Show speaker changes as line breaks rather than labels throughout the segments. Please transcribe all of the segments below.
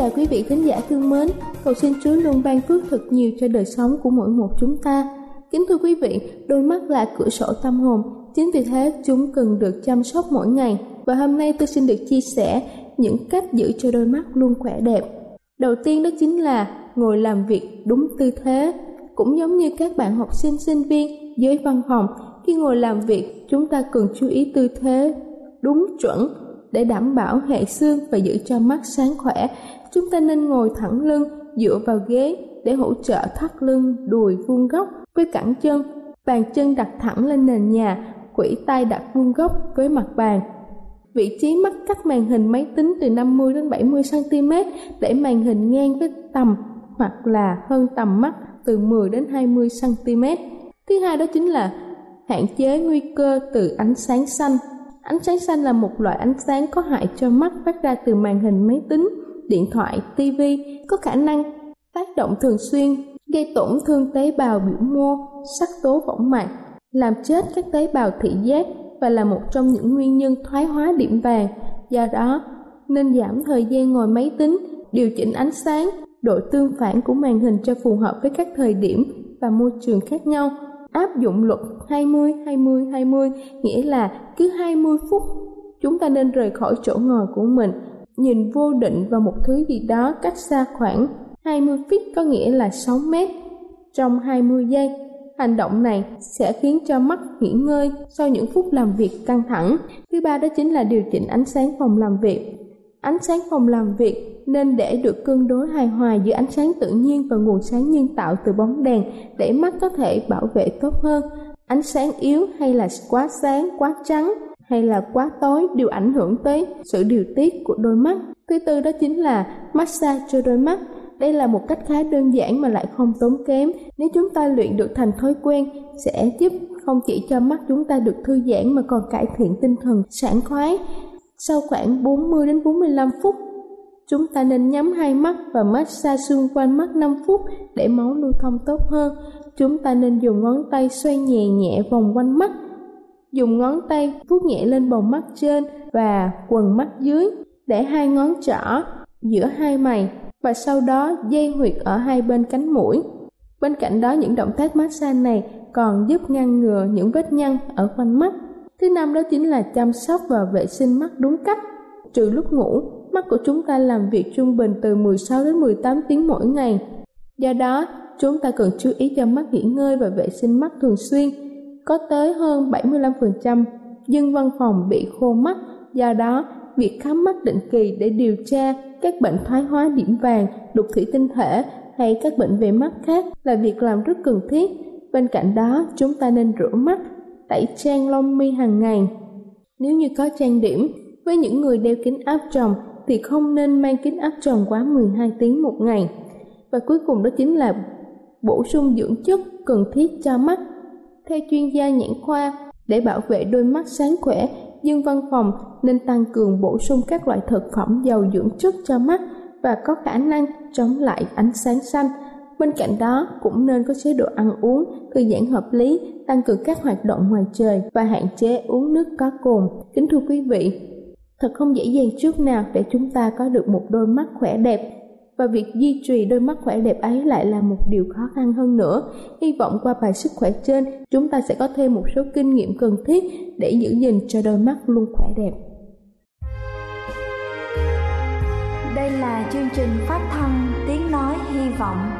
Chào quý vị khán giả thương mến, cầu xin Chúa luôn ban phước thật nhiều cho đời sống của mỗi một chúng ta. Kính thưa quý vị, đôi mắt là cửa sổ tâm hồn, chính vì thế chúng cần được chăm sóc mỗi ngày. Và hôm nay tôi xin được chia sẻ những cách giữ cho đôi mắt luôn khỏe đẹp. Đầu tiên đó chính là ngồi làm việc đúng tư thế. Cũng giống như các bạn học sinh sinh viên dưới văn phòng, khi ngồi làm việc chúng ta cần chú ý tư thế đúng chuẩn để đảm bảo hệ xương và giữ cho mắt sáng khỏe, chúng ta nên ngồi thẳng lưng, dựa vào ghế để hỗ trợ thắt lưng, đùi vuông góc với cẳng chân, bàn chân đặt thẳng lên nền nhà, quỷ tay đặt vuông góc với mặt bàn. Vị trí mắt cách màn hình máy tính từ 50 đến 70 cm để màn hình ngang với tầm hoặc là hơn tầm mắt từ 10 đến 20 cm. Thứ hai đó chính là hạn chế nguy cơ từ ánh sáng xanh Ánh sáng xanh là một loại ánh sáng có hại cho mắt phát ra từ màn hình máy tính, điện thoại, TV, có khả năng tác động thường xuyên, gây tổn thương tế bào biểu mô, sắc tố võng mạc, làm chết các tế bào thị giác và là một trong những nguyên nhân thoái hóa điểm vàng. Do đó, nên giảm thời gian ngồi máy tính, điều chỉnh ánh sáng, độ tương phản của màn hình cho phù hợp với các thời điểm và môi trường khác nhau áp dụng luật 20 20 20 nghĩa là cứ 20 phút chúng ta nên rời khỏi chỗ ngồi của mình, nhìn vô định vào một thứ gì đó cách xa khoảng 20 feet, có nghĩa là 6 mét trong 20 giây. Hành động này sẽ khiến cho mắt nghỉ ngơi sau những phút làm việc căng thẳng. Thứ ba đó chính là điều chỉnh ánh sáng phòng làm việc. Ánh sáng phòng làm việc nên để được cân đối hài hòa giữa ánh sáng tự nhiên và nguồn sáng nhân tạo từ bóng đèn để mắt có thể bảo vệ tốt hơn. Ánh sáng yếu hay là quá sáng, quá trắng hay là quá tối đều ảnh hưởng tới sự điều tiết của đôi mắt. Thứ tư đó chính là massage cho đôi mắt. Đây là một cách khá đơn giản mà lại không tốn kém. Nếu chúng ta luyện được thành thói quen sẽ giúp không chỉ cho mắt chúng ta được thư giãn mà còn cải thiện tinh thần sảng khoái. Sau khoảng 40 đến 45 phút, Chúng ta nên nhắm hai mắt và massage xung quanh mắt 5 phút để máu lưu thông tốt hơn. Chúng ta nên dùng ngón tay xoay nhẹ nhẹ vòng quanh mắt. Dùng ngón tay vuốt nhẹ lên bầu mắt trên và quần mắt dưới để hai ngón trỏ giữa hai mày và sau đó dây huyệt ở hai bên cánh mũi. Bên cạnh đó, những động tác massage này còn giúp ngăn ngừa những vết nhăn ở quanh mắt. Thứ năm đó chính là chăm sóc và vệ sinh mắt đúng cách. Trừ lúc ngủ, mắt của chúng ta làm việc trung bình từ 16 đến 18 tiếng mỗi ngày. Do đó, chúng ta cần chú ý cho mắt nghỉ ngơi và vệ sinh mắt thường xuyên. Có tới hơn 75% dân văn phòng bị khô mắt, do đó việc khám mắt định kỳ để điều tra các bệnh thoái hóa điểm vàng, đục thủy tinh thể hay các bệnh về mắt khác là việc làm rất cần thiết. Bên cạnh đó, chúng ta nên rửa mắt, tẩy trang lông mi hàng ngày. Nếu như có trang điểm, với những người đeo kính áp tròng thì không nên mang kính áp tròng quá 12 tiếng một ngày. Và cuối cùng đó chính là bổ sung dưỡng chất cần thiết cho mắt. Theo chuyên gia nhãn khoa, để bảo vệ đôi mắt sáng khỏe, dân văn phòng nên tăng cường bổ sung các loại thực phẩm giàu dưỡng chất cho mắt và có khả năng chống lại ánh sáng xanh. Bên cạnh đó, cũng nên có chế độ ăn uống, thư giãn hợp lý, tăng cường các hoạt động ngoài trời và hạn chế uống nước có cồn. Kính thưa quý vị, thật không dễ dàng chút nào để chúng ta có được một đôi mắt khỏe đẹp và việc duy trì đôi mắt khỏe đẹp ấy lại là một điều khó khăn hơn nữa. Hy vọng qua bài sức khỏe trên, chúng ta sẽ có thêm một số kinh nghiệm cần thiết để giữ gìn cho đôi mắt luôn khỏe đẹp.
Đây là chương trình phát thanh Tiếng Nói Hy Vọng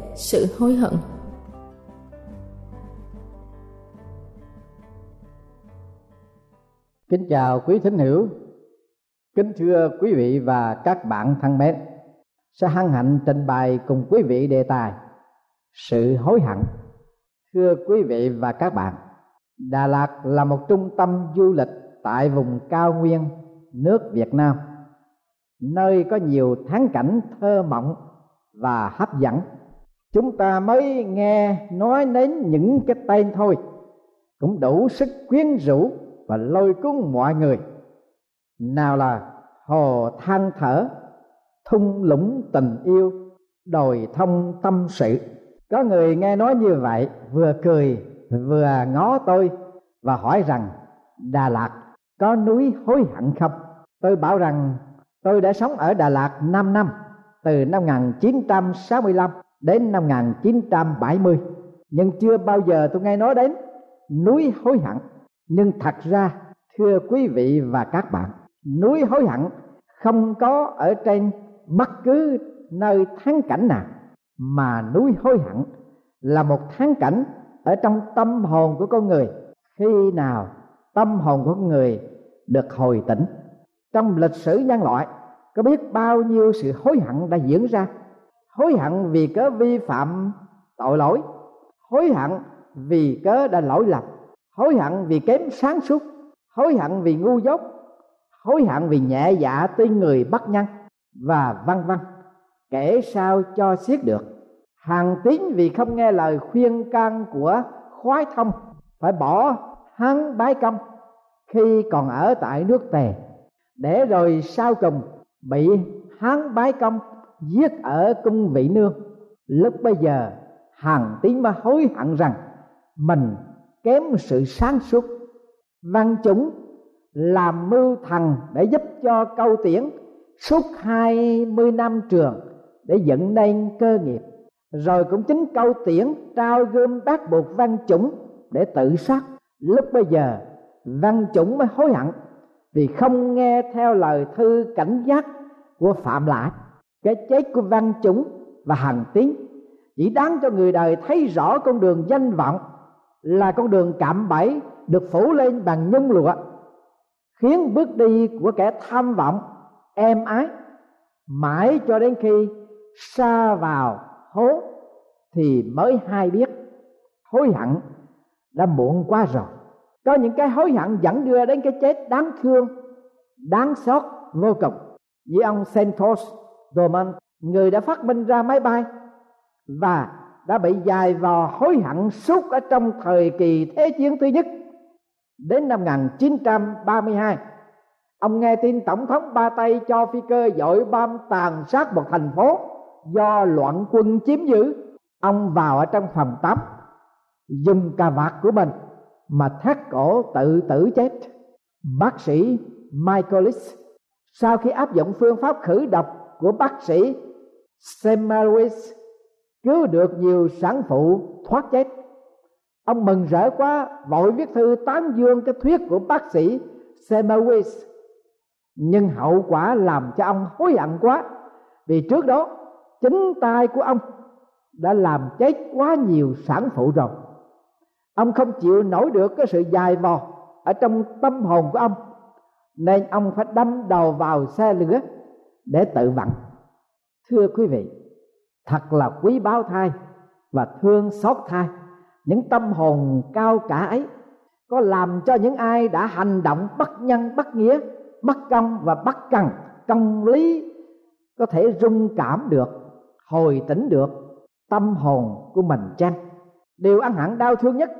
sự hối hận.
Kính chào quý thính hữu, kính thưa quý vị và các bạn thân mến. Sẽ hân hạnh trình bày cùng quý vị đề tài Sự hối hận. Thưa quý vị và các bạn, Đà Lạt là một trung tâm du lịch tại vùng cao nguyên nước Việt Nam nơi có nhiều thắng cảnh thơ mộng và hấp dẫn chúng ta mới nghe nói đến những cái tên thôi. Cũng đủ sức quyến rũ và lôi cuốn mọi người. Nào là hồ than thở, thung lũng tình yêu, đồi thông tâm sự. Có người nghe nói như vậy, vừa cười, vừa ngó tôi và hỏi rằng, đà lạt có núi hối hận không? Tôi bảo rằng, tôi đã sống ở Đà Lạt 5 năm, từ năm 1965 đến năm 1970 nhưng chưa bao giờ tôi nghe nói đến núi hối hận. Nhưng thật ra, thưa quý vị và các bạn, núi hối hận không có ở trên bất cứ nơi thắng cảnh nào. Mà núi hối hận là một thắng cảnh ở trong tâm hồn của con người. Khi nào tâm hồn của con người được hồi tỉnh? Trong lịch sử nhân loại, có biết bao nhiêu sự hối hận đã diễn ra? Hối hận vì cớ vi phạm tội lỗi. Hối hận vì cớ đã lỗi lầm. Hối hận vì kém sáng suốt. Hối hận vì ngu dốt. Hối hận vì nhẹ dạ tuy người bất nhân và vân vân. Kể sao cho xiết được. Hàng tín vì không nghe lời khuyên can của khoái thông, phải bỏ hắn bái công khi còn ở tại nước tề. Để rồi sau cùng bị hán bái công giết ở cung vị nương. Lúc bây giờ, hàng tín mới hối hận rằng, mình kém sự sáng suốt. Văn chúng làm mưu thần để giúp cho câu tiễn suốt hai mươi năm trường để dựng nên cơ nghiệp. Rồi cũng chính câu tiễn trao gươm bắt buộc văn chủng để tự sát. Lúc bây giờ, văn chủng mới hối hận vì không nghe theo lời thư cảnh giác của phạm lại cái chết của văn chúng và hành tiến chỉ đáng cho người đời thấy rõ con đường danh vọng là con đường cạm bẫy được phủ lên bằng nhung lụa, khiến bước đi của kẻ tham vọng em ái. Mãi cho đến khi xa vào hố thì mới hay biết hối hận đã muộn quá rồi. Có những cái hối hận dẫn đưa đến cái chết đáng thương, đáng xót vô cùng. Như ông Santos Dumont người đã phát minh ra máy bay và đã bị dài vò hối hận suốt ở trong thời kỳ Thế chiến thứ nhất đến năm 1932 ông nghe tin tổng thống ba tây cho phi cơ dội bom tàn sát một thành phố do loạn quân chiếm giữ. Ông vào ở trong phòng tắm, dùng cà vạt của mình mà thắt cổ tự tử chết. Bác sĩ Michaelis, sau khi áp dụng phương pháp khử độc của bác sĩ Semmelweis cứu được nhiều sản phụ thoát chết. Ông mừng rỡ quá, vội viết thư tán dương cái thuyết của bác sĩ Semmelweis nhưng hậu quả làm cho ông hối hận quá, vì trước đó chính tay của ông đã làm chết quá nhiều sản phụ rồi. Ông không chịu nổi được cái sự dài vò ở trong tâm hồn của ông, nên ông phải đâm đầu vào xe lửa để tự vận. Thưa quý vị, thật là quý báu thai và thương xót thai. Những tâm hồn cao cả ấy có làm cho những ai đã hành động bất nhân, bất nghĩa, bất công và bất cần, công lý có thể rung cảm được, hồi tỉnh được tâm hồn của mình chăng? Điều ăn hẳn đau thương nhất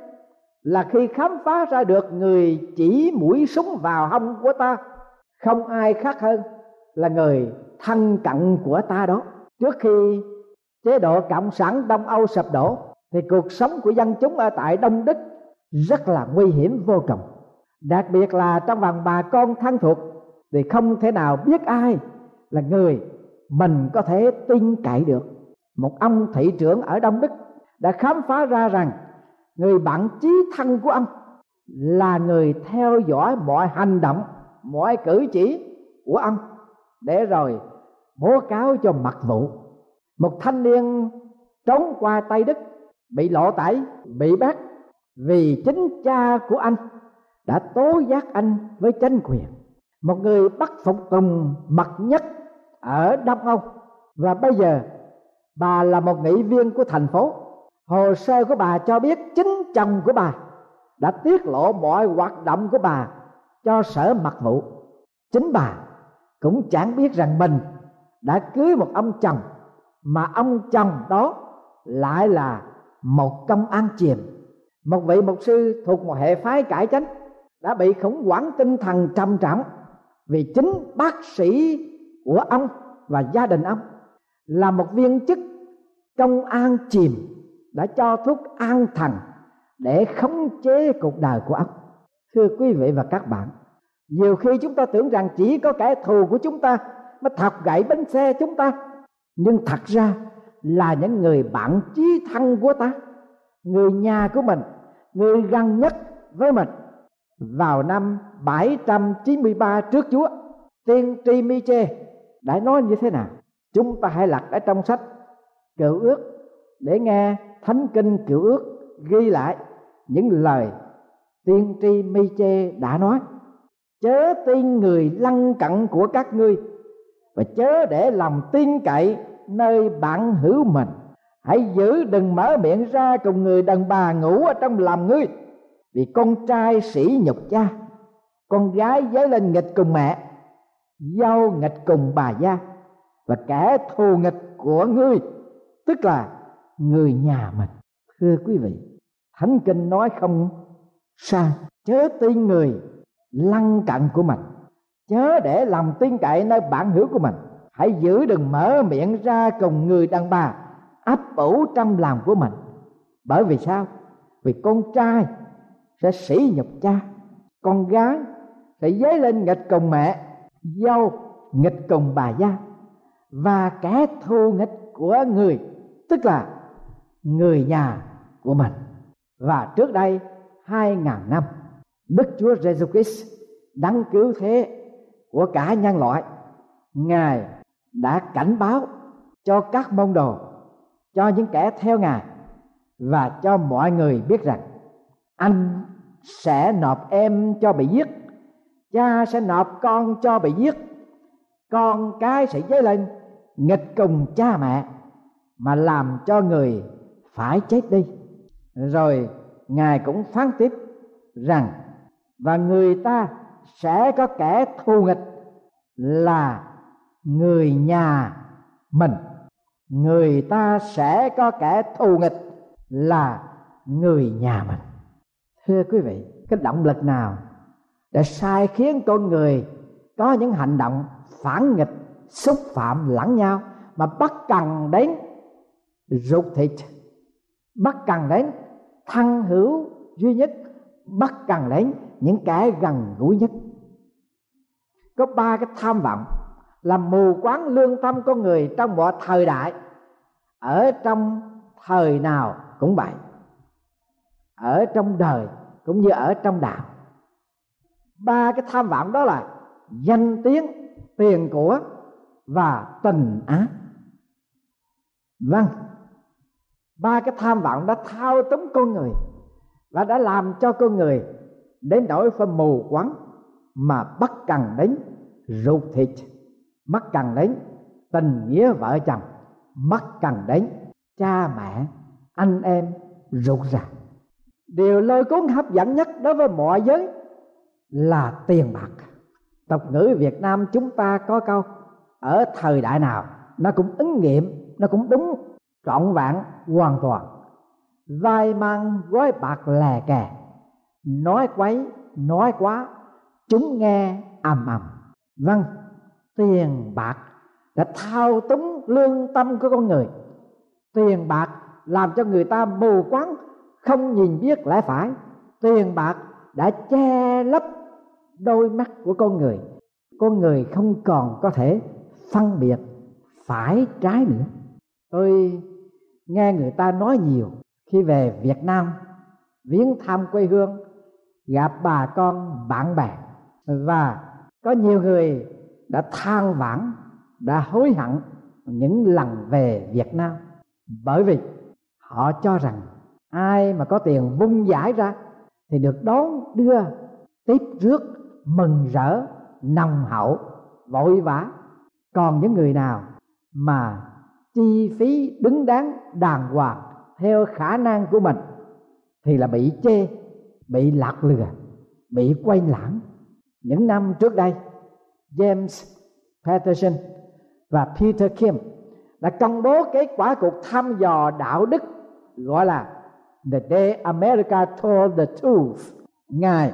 là khi khám phá ra được người chỉ mũi súng vào hông của ta, không ai khác hơn là người thân cận của ta đó. Trước khi chế độ cộng sản đông âu sập đổ, thì cuộc sống của dân chúng ở tại đông đức rất là nguy hiểm vô cùng. Đặc biệt là trong vòng bà con thân thuộc, thì không thể nào biết ai là người mình có thể tin cậy được. Một ông thị trưởng ở đông đức đã khám phá ra rằng người bạn chí thân của ông là người theo dõi mọi hành động, mọi cử chỉ của ông để rồi bố cáo cho mặt vụ một thanh niên trốn qua tây đức, bị lộ tẩy bị bắt vì chính cha của anh đã tố giác anh với chính quyền. Một người bắt phục tùng bậc nhất ở đông âu. Và bây giờ bà là một nghị viên của thành phố. Hồ sơ của bà cho biết chính chồng của bà đã tiết lộ mọi hoạt động của bà cho sở mật vụ chính bà cũng chẳng biết rằng mình đã cưới một ông chồng, mà ông chồng đó lại là một công an chìm một vị mục sư thuộc một hệ phái cải chánh đã bị khủng hoảng tinh thần trầm trọng vì chính bác sĩ của ông và gia đình ông là một viên chức công an chìm đã cho thuốc an thần để khống chế cuộc đời của ông. Thưa quý vị và các bạn nhiều khi chúng ta tưởng rằng chỉ có kẻ thù của chúng ta mới thọc gãy bánh xe chúng ta. Nhưng thật ra là những người bạn chí thân của ta, người nhà của mình, người gần nhất với mình, vào năm 793 trước Chúa, tiên tri Miche đã nói như thế nào? Chúng ta hãy lật ở trong sách cựu ước để nghe thánh kinh cựu ước ghi lại những lời tiên tri Miche đã nói chớ tin người lăng cận của các ngươi, và chớ để lòng tin cậy nơi bạn hữu mình. Hãy giữ đừng mở miệng ra cùng người đàn bà ngủ ở trong lòng ngươi, vì con trai sĩ nhục cha, con gái dấy lên nghịch cùng mẹ, dâu nghịch cùng bà gia, và kẻ thù nghịch của ngươi, tức là người nhà mình. Thưa quý vị, thánh kinh nói không sai. Chớ tin người lăng cận của mình. Chớ để lòng tin cậy nơi bạn hữu của mình. Hãy giữ đừng mở miệng ra cùng người đàn bà, ấp ủ trong lòng của mình. Bởi vì sao? Vì con trai sẽ sỉ nhục cha, con gái sẽ dấy lên nghịch cùng mẹ, dâu nghịch cùng bà gia, và kẻ thù nghịch của người, tức là người nhà của mình. Và trước đây hai ngàn năm Đức Chúa Jesus Christ đấng cứu thế của cả nhân loại. Ngài đã cảnh báo cho các môn đồ, cho những kẻ theo Ngài và cho mọi người biết rằng anh sẽ nộp em cho bị giết, cha sẽ nộp con cho bị giết, con cái sẽ dấy lên, nghịch cùng cha mẹ mà làm cho người phải chết đi. Rồi ngài cũng phán tiếp rằng và người ta sẽ có kẻ thù nghịch là người nhà mình. Người ta sẽ có kẻ thù nghịch là người nhà mình. Thưa quý vị, cái động lực nào để sai khiến con người có những hành động phản nghịch, xúc phạm, lẫn nhau mà bắt cần đến ruột thịt, bắt cần đến thân hữu duy nhất, bắt cần đến những kẻ gần gũi nhất. Có ba cái tham vọng làm mù quáng lương tâm con người trong mọi thời đại. Ở trong thời nào cũng vậy. Ở trong đời cũng như ở trong đạo. Ba cái tham vọng đó là danh tiếng, tiền của và tình ái. Vâng ba cái tham vọng đã thao túng con người và đã làm cho con người đến nỗi phải mù quáng mà bắt cần đến ruột thịt, bắt cần đến tình nghĩa vợ chồng, bắt cần đến cha mẹ, anh em ruột rà điều lôi cuốn hấp dẫn nhất đối với mọi giới là tiền bạc. Tộc ngữ việt nam chúng ta có câu, ở thời đại nào nó cũng ứng nghiệm, nó cũng đúng, trọn vẹn, hoàn toàn. Vai mang gói bạc lè kè nói quấy, nói quá, chúng nghe, ầm ầm. Vâng tiền bạc đã thao túng lương tâm của con người. Tiền bạc làm cho người ta mù quáng, không nhìn biết lẽ phải. Tiền bạc đã che lấp đôi mắt của con người. Con người không còn có thể phân biệt phải trái nữa. Tôi nghe người ta nói nhiều khi về việt nam, viếng thăm quê hương gặp bà con, bạn bè. Và có nhiều người đã than vãn, đã hối hận những lần về việt nam. Bởi vì họ cho rằng ai mà có tiền vung giải ra thì được đón, đưa, tiếp rước, mừng rỡ, nồng hậu, vội vã. Còn những người nào mà chi phí đứng đáng đàng hoàng theo khả năng của mình thì là bị chê bị lạc lừa, bị quay lãng. Những năm trước đây, James Patterson và Peter Kim đã công bố kết quả cuộc thăm dò đạo đức, gọi là The Day America Told the Truth, Ngày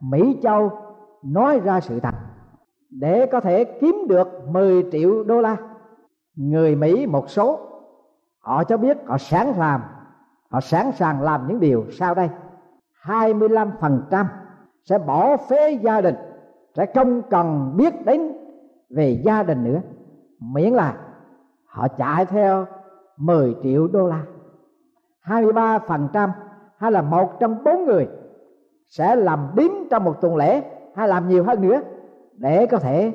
Mỹ Châu nói ra sự thật, để có thể kiếm được 10 triệu đô la. Người Mỹ một số, họ cho biết họ sẵn làm, họ sẵn sàng làm những điều sau đây. 25% sẽ bỏ phế gia đình, sẽ không cần biết đến về gia đình nữa. Miễn là họ chạy theo 10 triệu đô la. 23% hay là một trong bốn người sẽ làm điếm trong một tuần lễ hay làm nhiều hơn nữa để có thể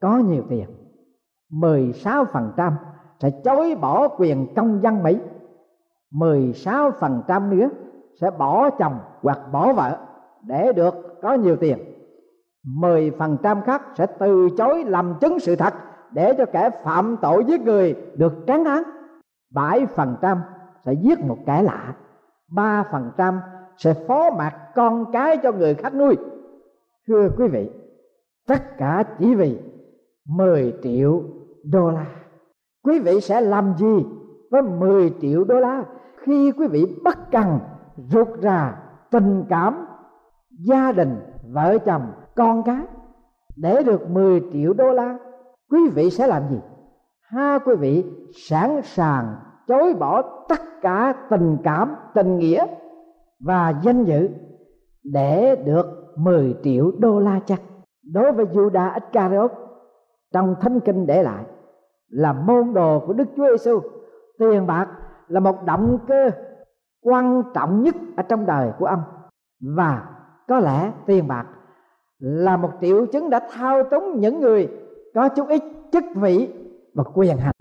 có nhiều tiền. 16% sẽ chối bỏ quyền công dân Mỹ. 16% nữa sẽ bỏ chồng hoặc bỏ vợ để được có nhiều tiền. 10% khác sẽ từ chối làm chứng sự thật để cho kẻ phạm tội giết người được tráng án. 7% sẽ giết một kẻ lạ. 3% sẽ phó mặc con cái cho người khác nuôi. Thưa quý vị, tất cả chỉ vì 10 triệu đô la. Quý vị sẽ làm gì với 10 triệu đô la khi quý vị bất cần ruột ra tình cảm gia đình, vợ chồng, con cái. Để được 10 triệu đô la, quý vị sẽ làm gì? Ha quý vị sẵn sàng chối bỏ tất cả tình cảm, tình nghĩa và danh dự để được 10 triệu đô la chắc đối với Judas Iscariot, trong thánh kinh để lại là môn đồ của Đức Chúa Giêsu tiền bạc là một động cơ quan trọng nhất ở trong đời của ông. Và có lẽ tiền bạc là một triệu chứng đã thao túng những người có chút ít chức vị và quyền hành.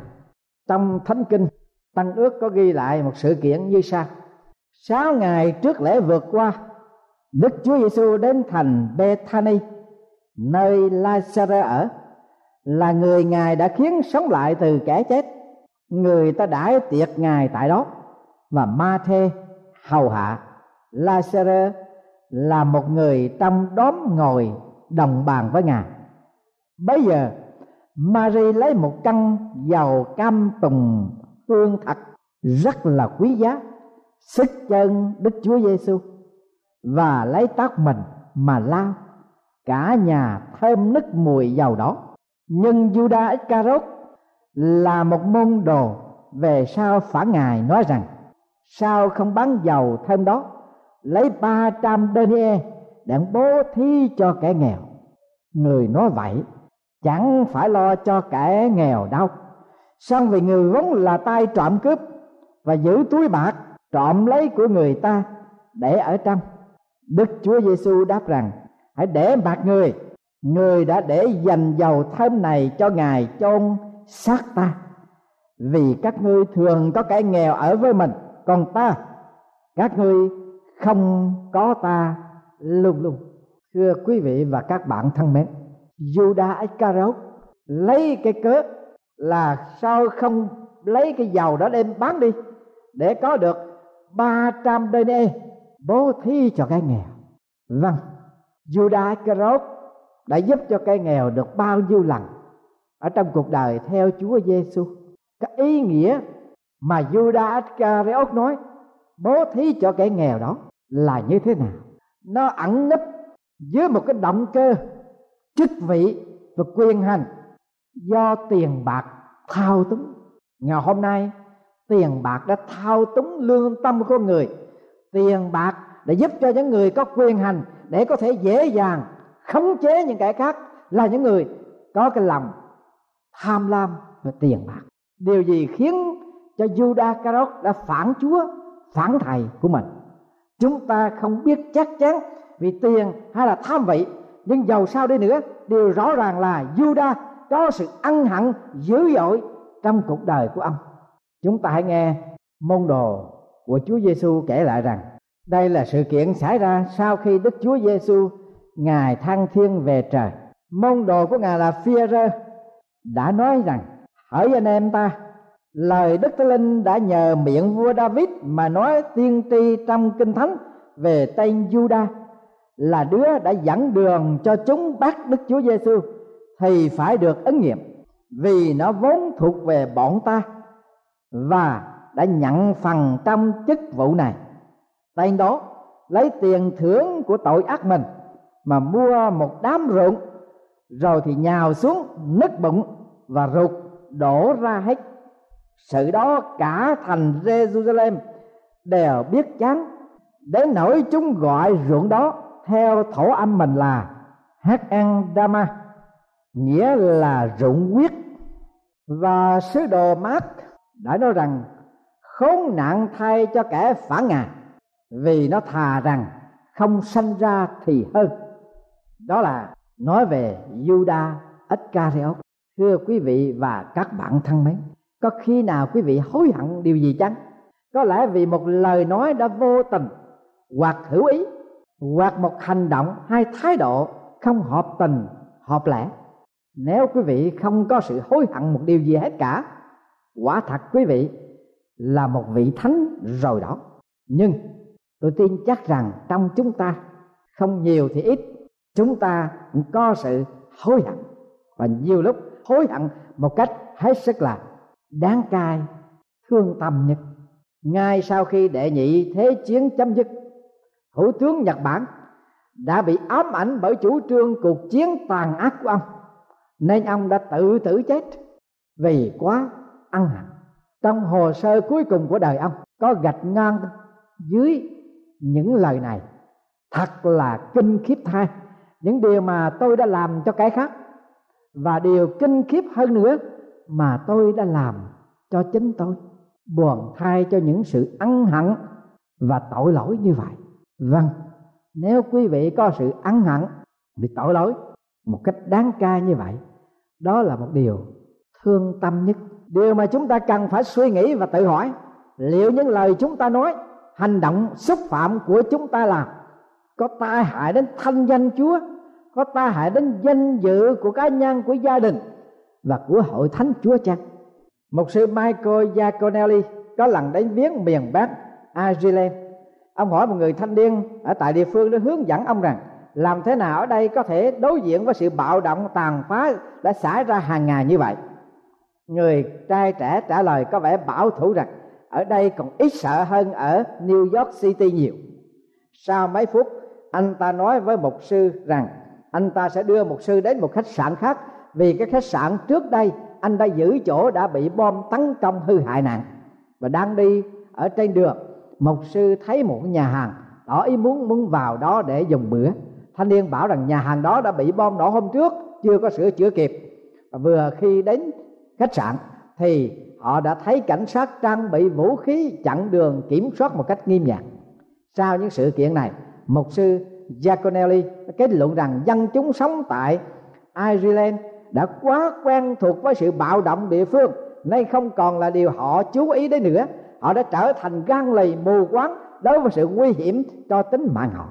Trong thánh kinh, tăng ước có ghi lại một sự kiện như sau. Sáu ngày trước lễ vượt qua, đức chúa giêsu đến thành bethany nơi lazarus ở, là người ngài đã khiến sống lại từ kẻ chết. Người ta đãi tiệc ngài tại đó và ma thê, hầu hạ. Lazarus là một người trong đóm ngồi đồng bàn với ngài. Bây giờ, Mary lấy một căn dầu cam tùng hương thật rất là quý giá sức chân Đức Chúa Giêsu và lấy tóc mình mà lao cả nhà thơm nức mùi dầu đó nhưng Judas Iscariot là một môn đồ về sau phản ngài nói rằng sao không bán dầu thêm đó? Lấy ba trăm denier để bố thí cho kẻ nghèo. Người nói vậy, chẳng phải lo cho kẻ nghèo đâu. Song vì người vốn là tay trộm cướp và giữ túi bạc, trộm lấy của người ta để ở trong? Đức chúa giêsu đáp rằng, hãy để bạc người. Người đã để dành dầu thơm này cho ngài chôn xác ta. Vì các ngươi thường có kẻ nghèo ở với mình còn ta, các ngươi không có ta luôn luôn thưa quý vị và các bạn thân mến Judas Iscariot lấy cái cớ là sao không lấy cái dầu đó đem bán đi để có được 300 đê bố thí cho cái nghèo? Vâng Judas Iscariot đã giúp cho cái nghèo được bao nhiêu lần ở trong cuộc đời theo Chúa Giêsu cái ý nghĩa mà Judas Iscariot nói, bố thí cho kẻ nghèo đó là như thế nào? Nó ẩn nấp dưới một cái động cơ chức vị và quyền hành do tiền bạc thao túng. Ngày hôm nay, tiền bạc đã thao túng lương tâm của người. Tiền bạc để giúp cho những người có quyền hành để có thể dễ dàng khống chế những kẻ khác là những người có cái lòng tham lam và tiền bạc. Điều gì khiến cho Judas Carot đã phản Chúa, phản thầy của mình. Chúng ta không biết chắc chắn vì tiền hay là tham vị, nhưng giàu sao đi nữa, điều rõ ràng là Judas có sự ân hận dữ dội trong cuộc đời của ông. Chúng ta hãy nghe môn đồ của Chúa Giêsu kể lại rằng, đây là sự kiện xảy ra sau khi Đức Chúa Giêsu ngài thăng thiên về trời. Môn đồ của ngài là phi đã nói rằng, hỡi anh em ta lời đức thánh linh đã nhờ miệng vua david mà nói tiên tri trong kinh thánh về tên juda, là đứa đã dẫn đường cho chúng bắt đức chúa giêsu thì phải được ứng nghiệm, vì nó vốn thuộc về bọn ta và đã nhận phần trong chức vụ này. Tên đó lấy tiền thưởng của tội ác mình mà mua một đám ruộng, rồi thì nhào xuống nứt bụng và ruột đổ ra hết sự đó cả thành Jerusalem đều biết chán. Đến nỗi chúng gọi ruộng đó theo thổ âm mình là hát an dama nghĩa là ruộng huyết. Và sứ đồ mát đã nói rằng, khốn nạn thay cho kẻ phản ngà vì nó thà rằng không sanh ra thì hơn. Đó là nói về Juda Iscariot. Thưa quý vị và các bạn thân mến có khi nào quý vị hối hận điều gì chăng? Có lẽ vì một lời nói đã vô tình, hoặc hữu ý, hoặc một hành động hay thái độ không hợp tình, hợp lẽ. Nếu quý vị không có sự hối hận một điều gì hết cả, quả thật quý vị là một vị thánh rồi đó. Nhưng tôi tin chắc rằng trong chúng ta, không nhiều thì ít, chúng ta cũng có sự hối hận. Và nhiều lúc hối hận một cách hết sức là đáng cay thương tâm nhất. Ngay sau khi đệ nhị thế chiến chấm dứt thủ tướng nhật bản đã bị ám ảnh bởi chủ trương cuộc chiến tàn ác của ông. Nên ông đã tự tử chết vì quá ăn hận. Trong hồ sơ cuối cùng của đời ông có gạch ngang dưới những lời này. Thật là kinh khiếp thay những điều mà tôi đã làm cho cái khác và điều kinh khiếp hơn nữa mà tôi đã làm cho chính tôi, buồn thay cho những sự ân hận và tội lỗi như vậy. Vâng nếu quý vị có sự ân hận vì tội lỗi một cách đáng ca như vậy, đó là một điều thương tâm nhất. Điều mà chúng ta cần phải suy nghĩ và tự hỏi, liệu những lời chúng ta nói, hành động, xúc phạm của chúng ta làm có tai hại đến thanh danh chúa, có tai hại đến danh dự của cá nhân, của gia đình và của hội thánh chúa chăng một sư michael giaconelli có lần đến viếng miền bắc ireland. Ông hỏi một người thanh niên ở tại địa phương để hướng dẫn ông rằng làm thế nào ở đây có thể đối diện với sự bạo động tàn phá đã xảy ra hàng ngày như vậy? Người trai trẻ trả lời có vẻ bảo thủ rằng ở đây còn ít sợ hơn ở New York City nhiều. Sau mấy phút, anh ta nói với một sư rằng anh ta sẽ đưa một sư đến một khách sạn khác vì cái khách sạn trước đây, anh đã giữ chỗ đã bị bom tấn công hư hại nặng và đang đi ở trên đường, mục sư thấy một nhà hàng, tỏ ý muốn muốn vào đó để dùng bữa. Thanh niên bảo rằng nhà hàng đó đã bị bom nổ hôm trước, chưa có sửa chữa kịp. Và vừa khi đến khách sạn, thì họ đã thấy cảnh sát trang bị vũ khí chặn đường kiểm soát một cách nghiêm ngặt. Sau những sự kiện này, mục sư Giaconelli kết luận rằng dân chúng sống tại Ireland đã quá quen thuộc với sự bạo động địa phương, nay không còn là điều họ chú ý đến nữa. Họ đã trở thành gan lì mù quáng đối với sự nguy hiểm cho tính mạng họ.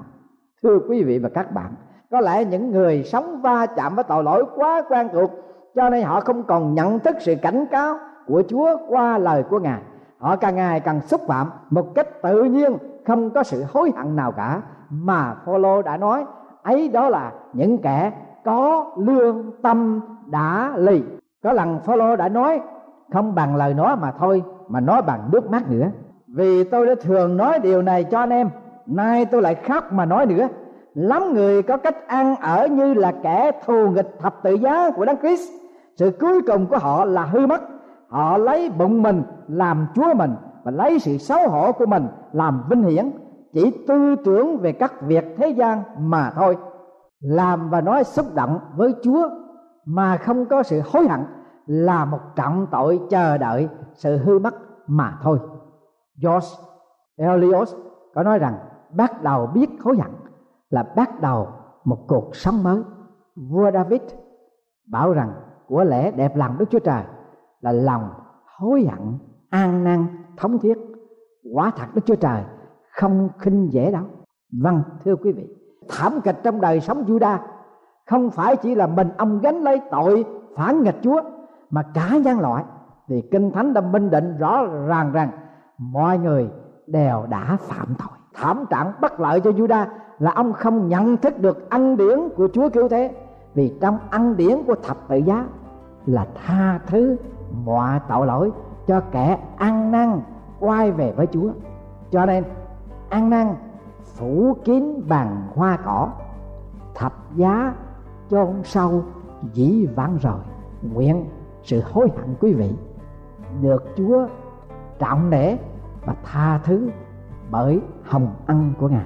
Thưa quý vị và các bạn, có lẽ những người sống va chạm với tội lỗi quá quen thuộc, cho nên họ không còn nhận thức sự cảnh cáo của Chúa qua lời của Ngài. Họ càng ngày càng xúc phạm một cách tự nhiên, không có sự hối hận nào cả. Mà Phaolô đã nói, ấy đó là những kẻ có lương tâm đã lì. Có lần Phaolô đã nói, không bằng lời nói mà thôi, mà nói bằng nước mắt nữa. Vì tôi đã thường nói điều này cho anh em, nay tôi lại khóc mà nói nữa. Lắm người có cách ăn ở như là kẻ thù nghịch thập tự giá của đấng Christ. Sự cuối cùng của họ là hư mất. Họ lấy bụng mình làm chúa mình và lấy sự xấu hổ của mình làm vinh hiển. Chỉ tư tưởng về các việc thế gian mà thôi làm và nói xúc động với chúa mà không có sự hối hận là một trọng tội chờ đợi, sự hư mất mà thôi. George Eliot có nói rằng, bắt đầu biết hối hận là bắt đầu một cuộc sống mới. Vua David bảo rằng, của lẽ đẹp lòng Đức Chúa Trời là lòng hối hận, an năn thống thiết. Quả thật Đức Chúa Trời không khinh dễ đâu. Vâng thưa quý vị thảm kịch trong đời sống Juda không phải chỉ là mình ông gánh lấy tội phản nghịch Chúa, mà cả nhân loại. Thì kinh thánh đã minh định rõ ràng rằng mọi người đều đã phạm tội. Thảm trạng bất lợi cho Juda là ông không nhận thức được ân điển của Chúa cứu thế. Vì trong ân điển của thập tự giá là tha thứ mọi tội lỗi cho kẻ ăn năn quay về với Chúa. Cho nên, ăn năn phủ kín bằng hoa cỏ. Thập giá chôn sâu dĩ vãng rồi. Nguyện sự hối hận quý vị được Chúa trọng để và tha thứ bởi hồng ân của Ngài.